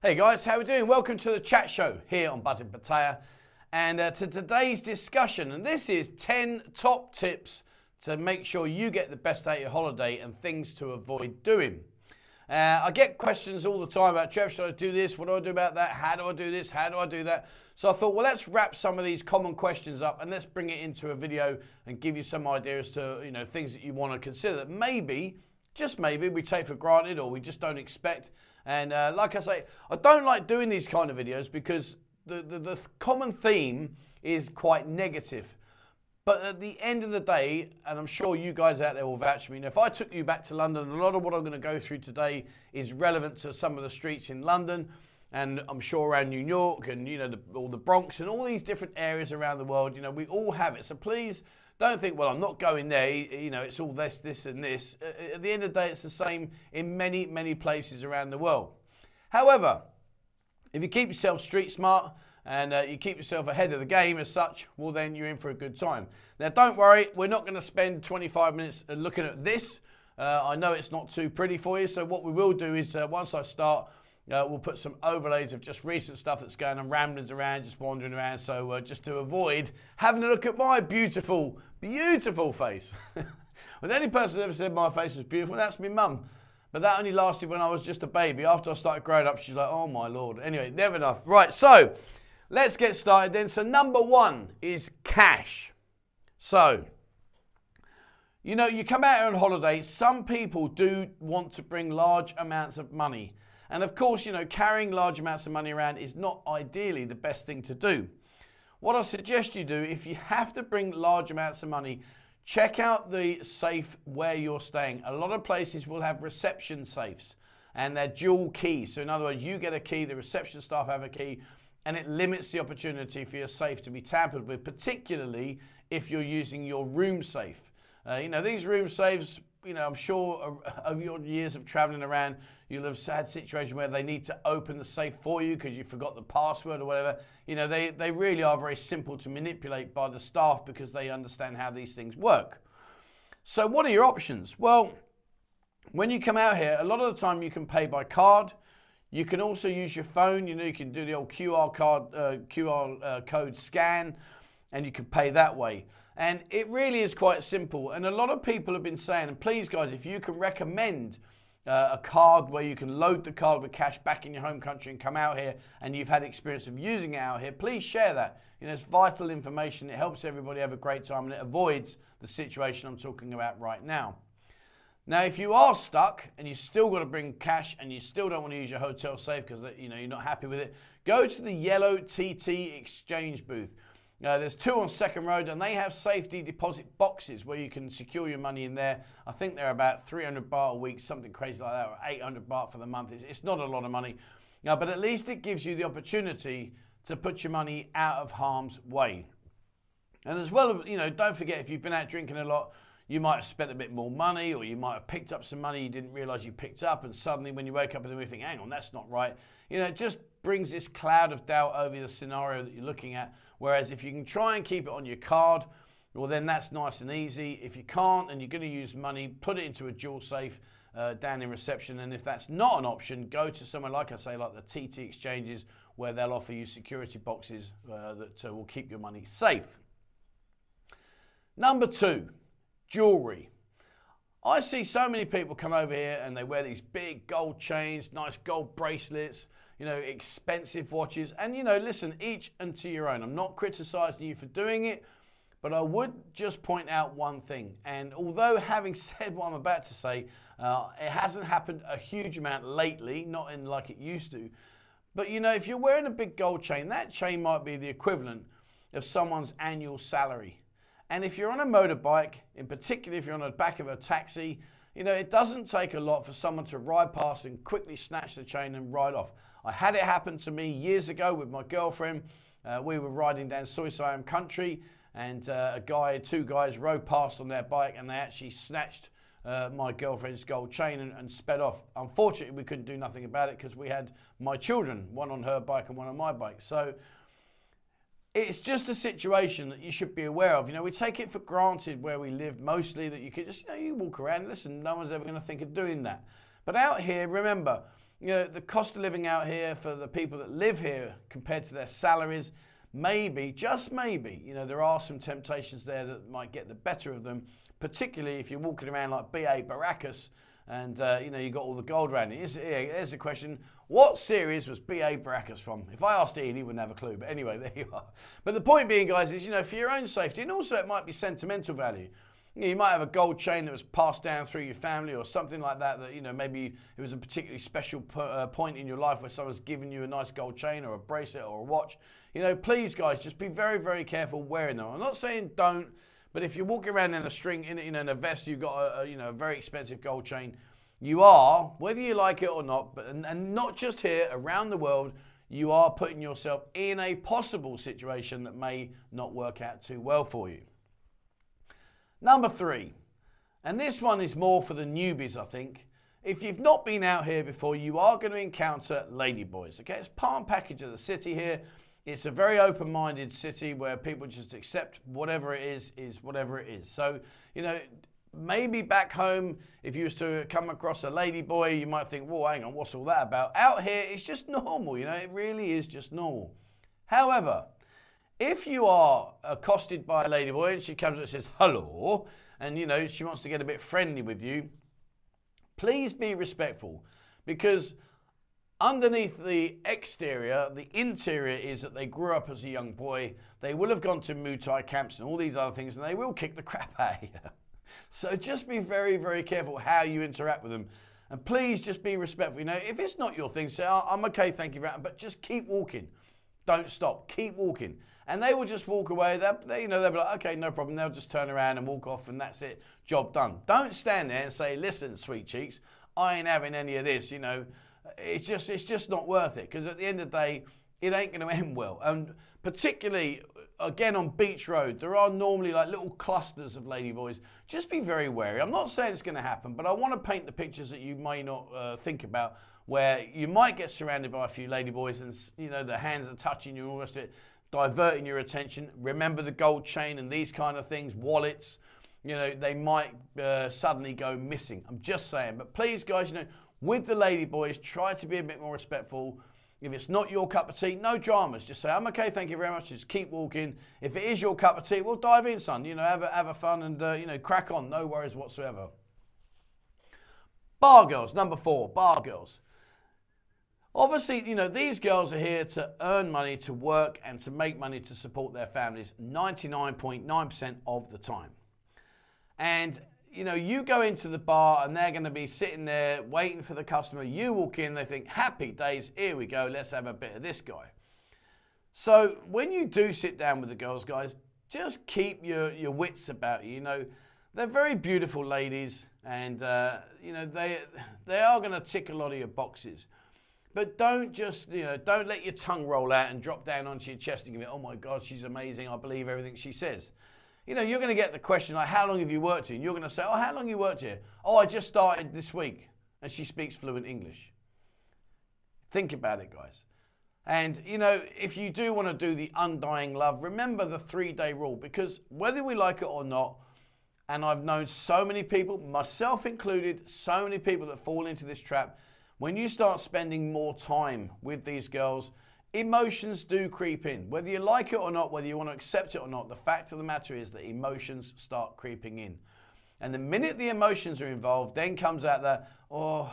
Hey guys, how are we doing? Welcome to the chat show here on Buzzin Pattaya and uh, to today's discussion. And this is 10 top tips to make sure you get the best out of your holiday and things to avoid doing. Uh, I get questions all the time about Trev, should I do this? What do I do about that? How do I do this? How do I do that? So I thought, well, let's wrap some of these common questions up and let's bring it into a video and give you some ideas to, you know, things that you want to consider that maybe, just maybe, we take for granted or we just don't expect. And uh, like I say, I don't like doing these kind of videos because the, the, the common theme is quite negative. But at the end of the day, and I'm sure you guys out there will vouch for me, if I took you back to London, a lot of what I'm going to go through today is relevant to some of the streets in London, and I'm sure around New York and you know the, all the Bronx and all these different areas around the world. You know, we all have it. So please don't think, well, I'm not going there. You know, it's all this, this, and this. At the end of the day, it's the same in many, many places around the world. However, if you keep yourself street smart and uh, you keep yourself ahead of the game as such, well, then you're in for a good time. Now, don't worry, we're not going to spend 25 minutes uh, looking at this. Uh, I know it's not too pretty for you, so what we will do is uh, once I start, uh, we'll put some overlays of just recent stuff that's going on, ramblings around, just wandering around. So uh, just to avoid having a look at my beautiful, beautiful face. With any person ever said my face was beautiful, that's my mum. But that only lasted when I was just a baby. After I started growing up, she's like, oh my lord. Anyway, never enough. Right, so let's get started then. So, number one is cash. So, you know, you come out on holiday, some people do want to bring large amounts of money. And of course, you know, carrying large amounts of money around is not ideally the best thing to do. What I suggest you do, if you have to bring large amounts of money, check out the safe where you're staying. A lot of places will have reception safes and they're dual keys. So, in other words, you get a key, the reception staff have a key, and it limits the opportunity for your safe to be tampered with, particularly if you're using your room safe. Uh, you know, these room safes, you know, I'm sure over your years of traveling around, you'll have had situations where they need to open the safe for you because you forgot the password or whatever. You know, they, they really are very simple to manipulate by the staff because they understand how these things work. So, what are your options? Well, when you come out here, a lot of the time you can pay by card. You can also use your phone. You know, you can do the old QR card, uh, QR uh, code scan, and you can pay that way. And it really is quite simple. And a lot of people have been saying, and please, guys, if you can recommend uh, a card where you can load the card with cash back in your home country and come out here, and you've had experience of using it out here, please share that. You know, it's vital information. It helps everybody have a great time, and it avoids the situation I'm talking about right now. Now, if you are stuck and you still got to bring cash and you still don't want to use your hotel safe because you know you're not happy with it, go to the yellow TT exchange booth. Uh, there's two on Second Road, and they have safety deposit boxes where you can secure your money in there. I think they're about 300 baht a week, something crazy like that, or 800 baht for the month. It's, it's not a lot of money, uh, but at least it gives you the opportunity to put your money out of harm's way. And as well, you know, don't forget if you've been out drinking a lot, you might have spent a bit more money or you might have picked up some money you didn't realize you picked up and suddenly when you wake up in the morning you think hang on that's not right. You know it just brings this cloud of doubt over the scenario that you're looking at. Whereas if you can try and keep it on your card well then that's nice and easy. If you can't and you're going to use money put it into a dual safe uh, down in reception. And if that's not an option go to somewhere like i say like the tt exchanges where they'll offer you security boxes uh, that uh, will keep your money safe. Number two jewelry. I see so many people come over here and they wear these big gold chains, nice gold bracelets, you know, expensive watches. And, you know, listen, each and to your own. I'm not criticizing you for doing it, but I would just point out one thing. And although having said what I'm about to say, uh, it hasn't happened a huge amount lately, not in like it used to. But, you know, if you're wearing a big gold chain, that chain might be the equivalent of someone's annual salary. And if you're on a motorbike, in particular if you're on the back of a taxi, you know, it doesn't take a lot for someone to ride past and quickly snatch the chain and ride off. I had it happen to me years ago with my girlfriend. Uh, we were riding down Soi Siam country and uh, a guy, two guys rode past on their bike and they actually snatched uh, my girlfriend's gold chain and, and, sped off. Unfortunately, we couldn't do nothing about it because we had my children, one on her bike and one on my bike. So it's just a situation that you should be aware of. You know, we take it for granted where we live mostly that you can just, you know, you walk around, and listen, no one's ever going to think of doing that. But out here, remember, you know, the cost of living out here for the people that live here compared to their salaries, maybe, just maybe, you know, there are some temptations there that might get the better of them, particularly if you're walking around like B.A. Baracus and, uh, you know, you got all the gold around it. Here's, here's the question what series was B.A. Baracus from? If I asked Ian, he wouldn't have a clue. But anyway, there you are. But the point being, guys, is, you know, for your own safety, and also it might be sentimental value. You, know, you might have a gold chain that was passed down through your family or something like that, that, you know, maybe it was a particularly special uh, point in your life where someone's given you a nice gold chain or a bracelet or a watch. You know, please, guys, just be very, very careful wearing them. I'm not saying don't, but if you're walking around in a string, in, in a vest, you've got a, a you know, a very expensive gold chain, you are, whether you like it or not, but and, and not just here, around the world, you are putting yourself in a possible situation that may not work out too well for you. Number three, and this one is more for the newbies, I think. If you've not been out here before, you are going to encounter ladyboys. Okay, it's part and package of the city here. It's a very open-minded city where people just accept whatever it is is whatever it is. So you know, maybe back home, if you was to come across a lady boy, you might think, "Whoa, hang on, what's all that about?" Out here, it's just normal. You know, it really is just normal. However, if you are accosted by a lady boy and she comes and says hello, and you know she wants to get a bit friendly with you, please be respectful, because underneath the exterior, the interior is that they grew up as a young boy. They will have gone to Muay Thai camps and all these other things, and they will kick the crap out of you. So just be very, very careful how you interact with them. And please just be respectful. You know, if it's not your thing, say, oh, I'm okay, thank you, but just keep walking. Don't stop. Keep walking. And they will just walk away. They'll, they, you know, they'll be like, okay, no problem. They'll just turn around and walk off, and that's it. Job done. Don't stand there and say, listen, sweet cheeks, I ain't having any of this. You know, it's just, it's just not worth it. Because at the end of the day, it ain't going to end well. And particularly again on Beach Road, there are normally like little clusters of ladyboys. Just be very wary. I'm not saying it's going to happen, but I want to paint the pictures that you may not uh, think about, where you might get surrounded by a few ladyboys and you know the hands are touching you it, diverting your attention. Remember the gold chain and these kind of things, wallets. You know they might uh, suddenly go missing. I'm just saying, but please, guys, you know with the ladyboys, try to be a bit more respectful if it's not your cup of tea, no dramas. Just say, I'm okay, thank you very much. Just keep walking. If it is your cup of tea, well, dive in, son. You know, have a, have a fun and, uh, you know, crack on. No worries whatsoever. Bar girls, number four, bar girls. Obviously, you know, these girls are here to earn money, to work, and to make money to support their families 99.9% of the time. And you know, you go into the bar and they're going to be sitting there waiting for the customer. You walk in, they think, happy days, here we go, let's have a bit of this guy. So when you do sit down with the girls, guys, just keep your, your wits about you. You know, they're very beautiful ladies and, uh, you know, they, they are going to tick a lot of your boxes. But don't just, you know, don't let your tongue roll out and drop down onto your chest and give it, oh my God, she's amazing. I believe everything she says. You know, you're going to get the question like, how long have you worked here? And you're going to say, oh, how long you worked here? Oh, I just started this week. And she speaks fluent English. Think about it, guys. And, you know, if you do want to do the undying love, remember the three day rule because whether we like it or not, and I've known so many people, myself included, so many people that fall into this trap, when you start spending more time with these girls, Emotions do creep in. Whether you like it or not, whether you want to accept it or not, the fact of the matter is that emotions start creeping in. And the minute the emotions are involved, then comes out that, oh,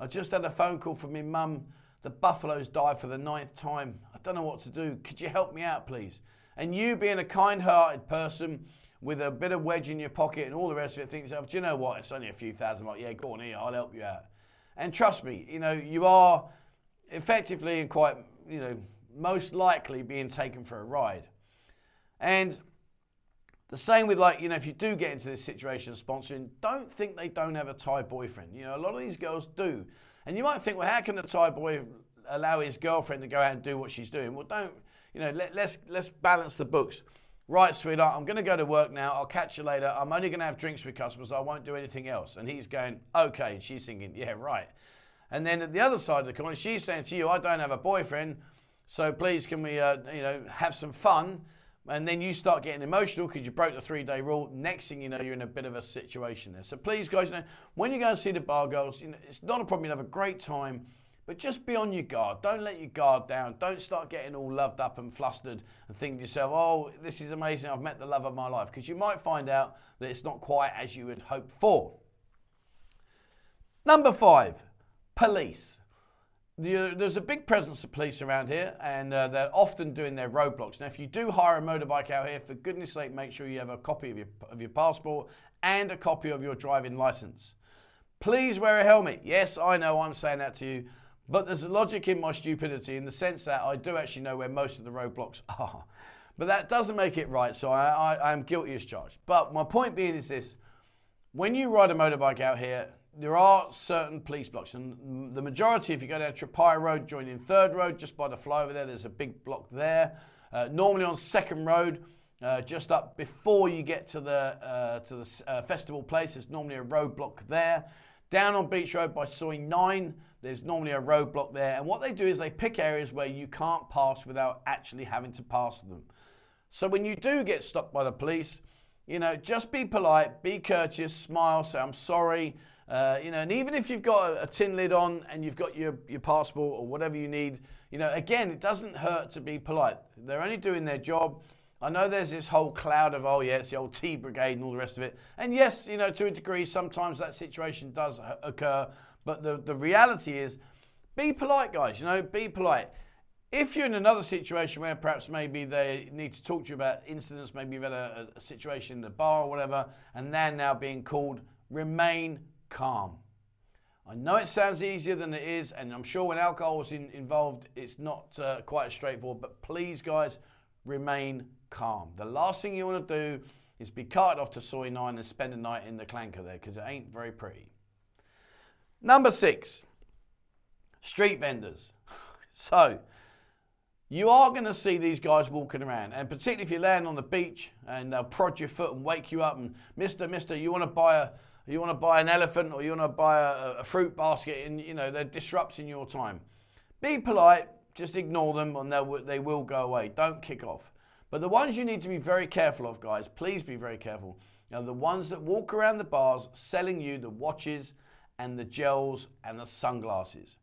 I just had a phone call from my mum. The buffaloes died for the ninth time. I don't know what to do. Could you help me out, please? And you, being a kind hearted person with a bit of wedge in your pocket and all the rest of it, thinks, do you know what? It's only a few thousand. Like, yeah, go on here, I'll help you out. And trust me, you know, you are effectively and quite you know, most likely being taken for a ride. And the same with like, you know, if you do get into this situation of sponsoring, don't think they don't have a Thai boyfriend. You know, a lot of these girls do. And you might think, well, how can a Thai boy allow his girlfriend to go out and do what she's doing? Well, don't, you know, let, let's, let's balance the books. Right, sweetheart, I'm going to go to work now. I'll catch you later. I'm only going to have drinks with customers. I won't do anything else. And he's going, okay. And she's thinking, yeah, right. And then at the other side of the coin, she's saying to you, I don't have a boyfriend, so please can we, uh, you know, have some fun? And then you start getting emotional because you broke the three-day rule. Next thing you know, you're in a bit of a situation there. So please, guys, you know, when you go and see the bar girls, you know, it's not a problem. You have a great time. But just be on your guard. Don't let your guard down. Don't start getting all loved up and flustered and think to yourself, oh, this is amazing. I've met the love of my life. Because you might find out that it's not quite as you would hope for. Number five, police. There's a big presence of police around here, and uh, they're often doing their roadblocks. Now, if you do hire a motorbike out here, for goodness sake, make sure you have a copy of your, of your passport and a copy of your driving license. Please wear a helmet. Yes, I know I'm saying that to you, but there's a logic in my stupidity in the sense that I do actually know where most of the roadblocks are. But that doesn't make it right, so I, I, I'm guilty as charged. But my point being is this when you ride a motorbike out here, there are certain police blocks, and the majority, if you go down Trepair Road, joining Third Road, just by the flyover there, there's a big block there. Uh, normally on Second Road, uh, just up before you get to the uh, to the uh, festival place, there's normally a roadblock there. Down on Beach Road by Soi 9, there's normally a roadblock there. And what they do is they pick areas where you can't pass without actually having to pass them. So when you do get stopped by the police, you know, just be polite, be courteous, smile, say, I'm sorry. Uh, you know, and even if you've got a, a, tin lid on and you've got your, your passport or whatever you need, you know, again, it doesn't hurt to be polite. They're only doing their job. I know there's this whole cloud of, oh, yeah, it's the old T Brigade and all the rest of it. And yes, you know, to a degree, sometimes that situation does occur. But the, the reality is, be polite, guys, you know, be polite. If you're in another situation where perhaps maybe they need to talk to you about incidents, maybe you've had a, a situation in the bar or whatever, and they're now being called, remain calm. I know it sounds easier than it is, and I'm sure when alcohol is in, involved, it's not uh, quite as straightforward. But please, guys, remain calm. The last thing you want to do is be carted off to Soi 9 and spend a night in the clanker there because it ain't very pretty. Number six, street vendors. So, you are going to see these guys walking around, and particularly if you land on the beach and they'll prod your foot and wake you up and, Mister, Mister, you want to buy a you want to buy an elephant or you want to buy a, a fruit basket and you know they're disrupting your time. Be polite, just ignore them and they'll, they will go away. Don't kick off. But the ones you need to be very careful of, guys, please be very careful. Now, the ones that walk around the bars selling you the watches and the gels and the sunglasses.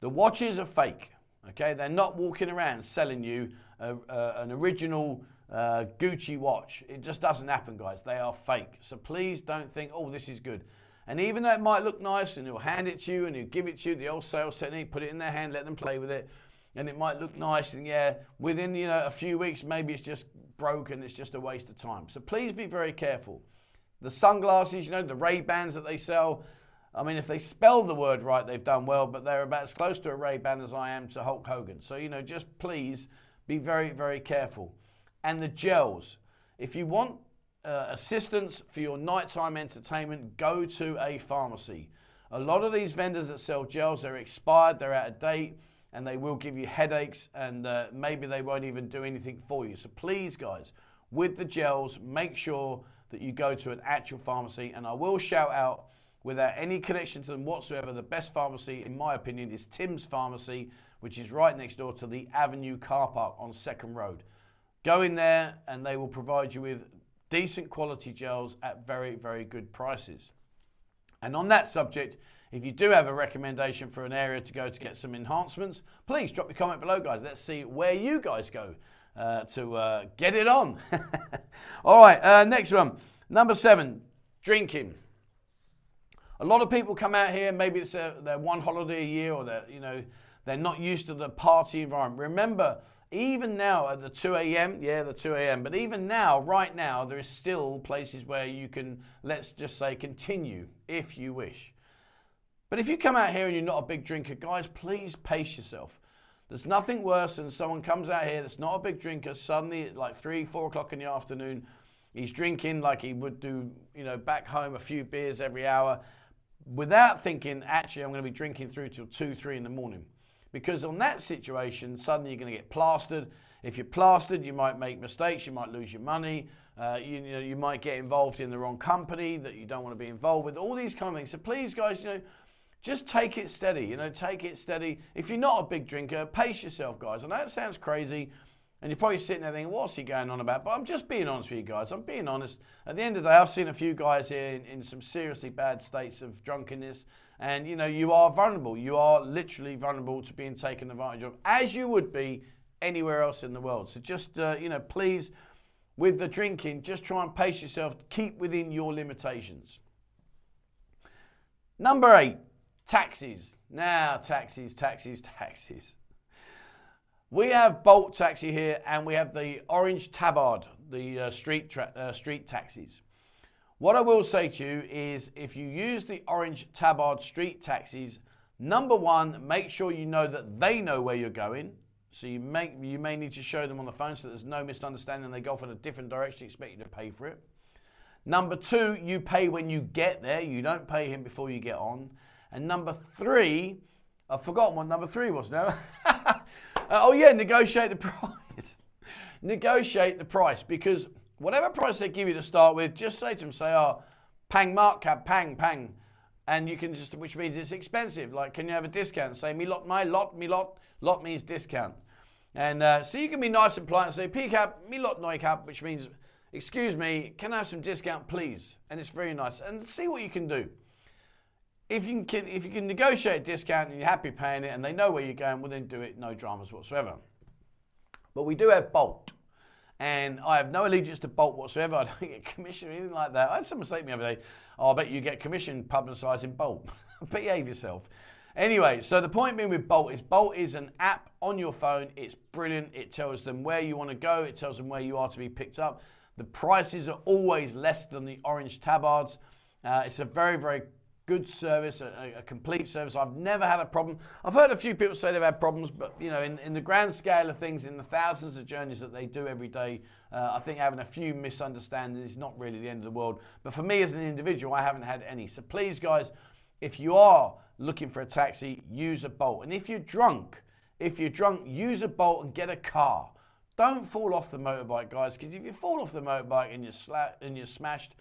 The watches are fake, okay? They're not walking around selling you a, a, an original uh, Gucci watch. It just doesn't happen, guys. They are fake. So please don't think, oh, this is good. And even though it might look nice and he'll hand it to you and he'll give it to you, the old sales technique, put it in their hand, let them play with it, and it might look nice and yeah, within you know a few weeks maybe it's just broken, it's just a waste of time. So please be very careful. The sunglasses, you know, the Ray-Bans that they sell, I mean, if they spell the word right, they've done well, but they're about as close to a Ray-Ban as I am to Hulk Hogan. So, you know, just please be very, very careful and the gels. If you want uh, assistance for your nighttime entertainment, go to a pharmacy. A lot of these vendors that sell gels, they're expired, they're out of date, and they will give you headaches, and uh, maybe they won't even do anything for you. So please, guys, with the gels, make sure that you go to an actual pharmacy. And I will shout out, without any connection to them whatsoever, the best pharmacy, in my opinion, is Tim's Pharmacy, which is right next door to the Avenue car park on Second Road. Go in there and they will provide you with decent quality gels at very, very good prices. And on that subject, if you do have a recommendation for an area to go to get some enhancements, please drop your comment below, guys. Let's see where you guys go uh, to uh, get it on. All right, uh, next one. Number seven, drinking. A lot of people come out here, maybe it's their one holiday a year or they're, you know, they're not used to the party environment. Remember, even now at the 2 a.m., yeah, the 2 a.m., but even now, right now, there is still places where you can, let's just say, continue if you wish. But if you come out here and you're not a big drinker, guys, please pace yourself. There's nothing worse than someone comes out here that's not a big drinker, suddenly at like 3, 4 o'clock in the afternoon, he's drinking like he would do, you know, back home a few beers every hour without thinking, actually, I'm going to be drinking through till 2, 3 in the morning. Because on that situation, suddenly you're going to get plastered. If you're plastered, you might make mistakes, you might lose your money, uh, you, you, know, you might get involved in the wrong company that you don't want to be involved with, all these kind of things. So please, guys, you know, just take it steady, you know, take it steady. If you're not a big drinker, pace yourself, guys. Know it sounds crazy, And you're probably sitting there thinking, what's he going on about? But I'm just being honest with you guys. I'm being honest. At the end of the day, I've seen a few guys here in, in some seriously bad states of drunkenness. And, you know, you are vulnerable. You are literally vulnerable to being taken advantage of, as you would be anywhere else in the world. So just, uh, you know, please, with the drinking, just try and pace yourself. Keep within your limitations. Number eight, taxis. Now, taxis, taxis, taxis. We have Bolt Taxi here, and we have the Orange Tabard, the uh, street tra- uh, street taxis. What I will say to you is, if you use the Orange Tabard street taxis, number one, make sure you know that they know where you're going. So you may you may need to show them on the phone so there's no misunderstanding. And they go off in a different direction, expect you to pay for it. Number two, you pay when you get there. You don't pay him before you get on. And number three, I've forgotten what number three was now. Uh, oh yeah, negotiate the price. negotiate the price because whatever price they give you to start with, just say to them, say, oh, pang mark cab, pang, pang. And you can just, which means it's expensive. Like, can you have a discount? Say, me lot, my lot, me lot. Lot means discount. And uh, so you can be nice and polite and say, P me lot, noi cab, which means, excuse me, can I have some discount, please? And it's very nice. And see what you can do if you can if you can negotiate a discount and you're happy paying it and they know where you're going, well then do it, no dramas whatsoever. But we do have Bolt. And I have no allegiance to Bolt whatsoever. I don't get commission or anything like that. I had someone say to me the other day, oh, I bet you get commission publicising Bolt. Behave yourself. Anyway, so the point being with Bolt is Bolt is an app on your phone. It's brilliant. It tells them where you want to go. It tells them where you are to be picked up. The prices are always less than the orange tabards. Uh, it's a very, very good service, a, a, complete service. I've never had a problem. I've heard a few people say they've had problems, but you know, in, in the grand scale of things, in the thousands of journeys that they do every day, uh, I think having a few misunderstandings is not really the end of the world. But for me as an individual, I haven't had any. So please, guys, if you are looking for a taxi, use a Bolt. And if you're drunk, if you're drunk, use a Bolt and get a car. Don't fall off the motorbike, guys, because if you fall off the motorbike and you're, sla- and you're smashed,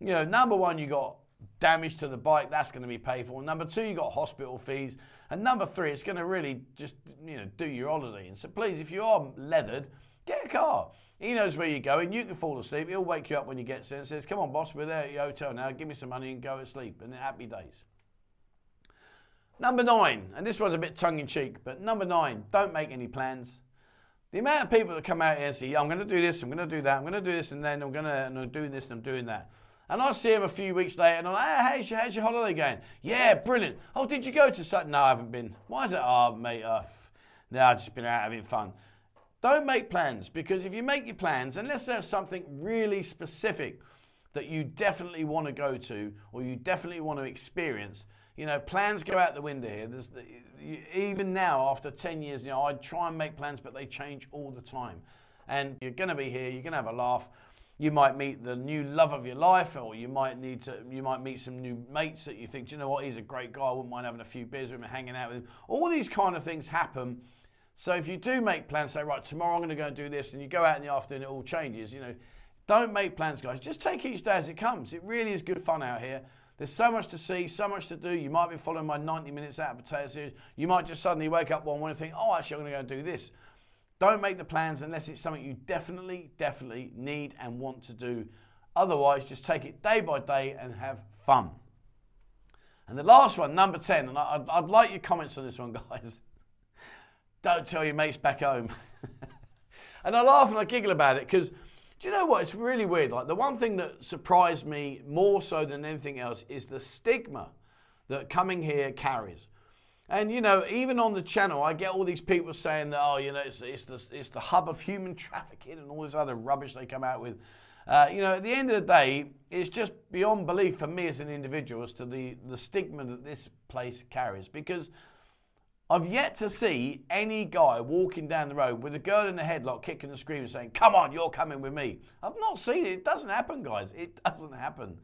you know, number one, you got damage to the bike, that's going to be paid for. Number two, you've got hospital fees. And number three, it's going to really just, you know, do your holiday. And so please, if you are leathered, get a car. He knows where you're going. You can fall asleep. He'll wake you up when you get there and says, come on, boss, we're there at your hotel now. Give me some money and go to sleep. And happy days. Number nine, and this one's a bit tongue in cheek, but number nine, don't make any plans. The amount of people that come out here and say, yeah, I'm going to do this, I'm going to do that, I'm going to do this, and then I'm going to, and I'm doing this, and I'm doing that. And I see him a few weeks later and I'm like, hey, how's your, how's your holiday going? Yeah, brilliant. Oh, did you go to such? No, I haven't been. Why is it? Oh, mate, uh, no, I've just been out having fun. Don't make plans because if you make your plans, unless there's something really specific that you definitely want to go to or you definitely want to experience, you know, plans go out the window here. The, you, even now, after 10 years, you know, I try and make plans, but they change all the time. And you're going to be here, you're going to have a laugh you might meet the new love of your life, or you might need to, you might meet some new mates that you think, do you know what, he's a great guy. I wouldn't mind having a few beers with him hanging out with him. All these kind of things happen. So if you do make plans, say, right, tomorrow I'm going to go and do this, and you go out in the afternoon, it all changes. You know, don't make plans, guys. Just take each day as it comes. It really is good fun out here. There's so much to see, so much to do. You might be following my 90 minutes out of Pattaya series. You might just suddenly wake up one morning and think, oh, actually, I'm going to go and do this. Don't make the plans unless it's something you definitely, definitely need and want to do. Otherwise, just take it day by day and have fun. And the last one, number 10, and I'd, I'd like your comments on this one, guys. Don't tell your mates back home. and I laugh and I giggle about it because do you know what? It's really weird. Like the one thing that surprised me more so than anything else is the stigma that coming here carries. And you know, even on the channel, I get all these people saying that, oh, you know, it's, it's, the, it's the hub of human trafficking and all this other rubbish they come out with. Uh, you know, at the end of the day, it's just beyond belief for me as an individual as to the, the stigma that this place carries. Because I've yet to see any guy walking down the road with a girl in a headlock kicking and screaming saying, Come on, you're coming with me. I've not seen it. It doesn't happen, guys. It doesn't happen.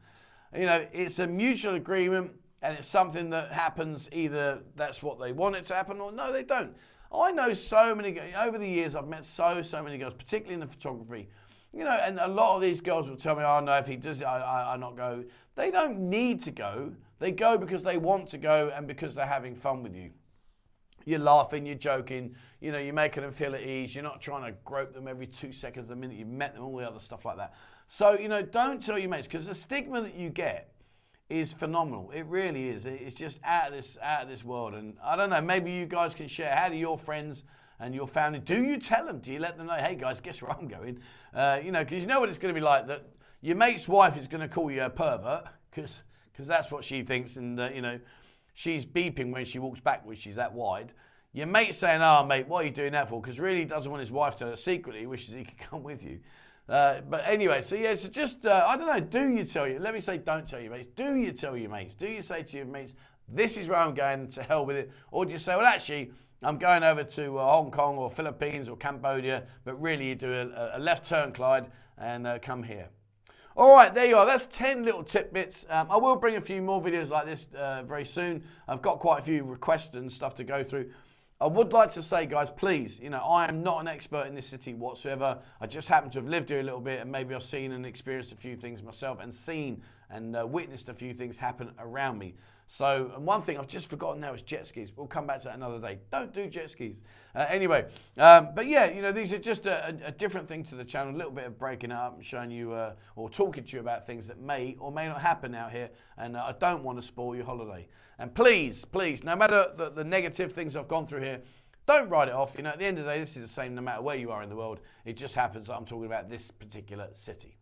You know, it's a mutual agreement and it's something that happens either that's what they want it to happen or no, they don't. I know so many, over the years, I've met so, so many girls, particularly in the photography, you know, and a lot of these girls will tell me, oh no, if he does it, I, I, I not go. They don't need to go. They go because they want to go and because they're having fun with you. you're laughing, you're joking, you know, you're making them feel at ease. You're not trying to grope them every two seconds the minute you've met them, all the other stuff like that. So, you know, don't tell your mates because the stigma that you get is phenomenal. It really is. It's just out of this out of this world. And I don't know. Maybe you guys can share. How do your friends and your family? Do you tell them? Do you let them know? Hey guys, guess where I'm going? Uh, you know, because you know what it's going to be like. That your mate's wife is going to call you a pervert because because that's what she thinks, and uh, you know, she's beeping when she walks backwards. She's that wide. Your mate's saying, "Oh, mate, what are you doing that for?" Because really, he doesn't want his wife to know secretly. He wishes he could come with you. Uh, but anyway, so yeah, so just, uh, I don't know, do you tell you, let me say don't tell your mates, do you tell your mates, do you say to your mates, this is where I'm going, to hell with it, or do you say, well actually, I'm going over to uh, Hong Kong or Philippines or Cambodia, but really you do a, a left turn, Clyde, and uh, come here. All right, there you are. That's 10 little tidbits. Um, I will bring a few more videos like this uh, very soon. I've got quite a few requests and stuff to go through. I would like to say, guys, please, you know, I am not an expert in this city whatsoever. I just happen to have lived here a little bit and maybe I've seen and experienced a few things myself and seen and uh, witnessed a few things happen around me. So, and one thing I've just forgotten now is jet skis. We'll come back to that another day. Don't do jet skis. Uh, anyway, um, but yeah, you know, these are just a, a, different thing to the channel, a little bit of breaking up and showing you uh, or talking to you about things that may or may not happen out here. And uh, I don't want to spoil your holiday. And please, please, no matter the, the negative things I've gone through here, don't write it off. You know, at the end of the day, this is the same no matter where you are in the world. It just happens that I'm talking about this particular city.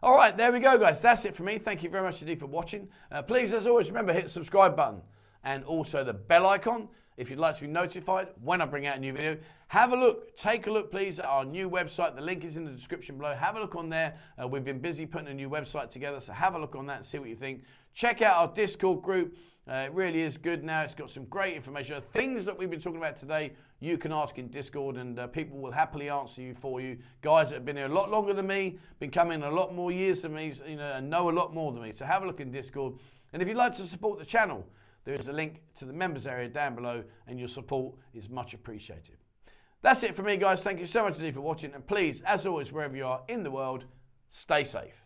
All right, there we go, guys. That's it for me. Thank you very much indeed for watching. Uh, please, as always, remember hit the subscribe button and also the bell icon if you'd like to be notified when I bring out a new video. Have a look, take a look, please, at our new website. The link is in the description below. Have a look on there. Uh, we've been busy putting a new website together, so have a look on that and see what you think. Check out our Discord group. Uh, it really is good now. It's got some great information. Things that we've been talking about today, you can ask in Discord, and uh, people will happily answer you for you. Guys that have been here a lot longer than me, been coming a lot more years than me, you know, and know a lot more than me. So have a look in Discord. And if you'd like to support the channel, there is a link to the members area down below, and your support is much appreciated. That's it for me, guys. Thank you so much indeed for watching, and please, as always, wherever you are in the world, stay safe.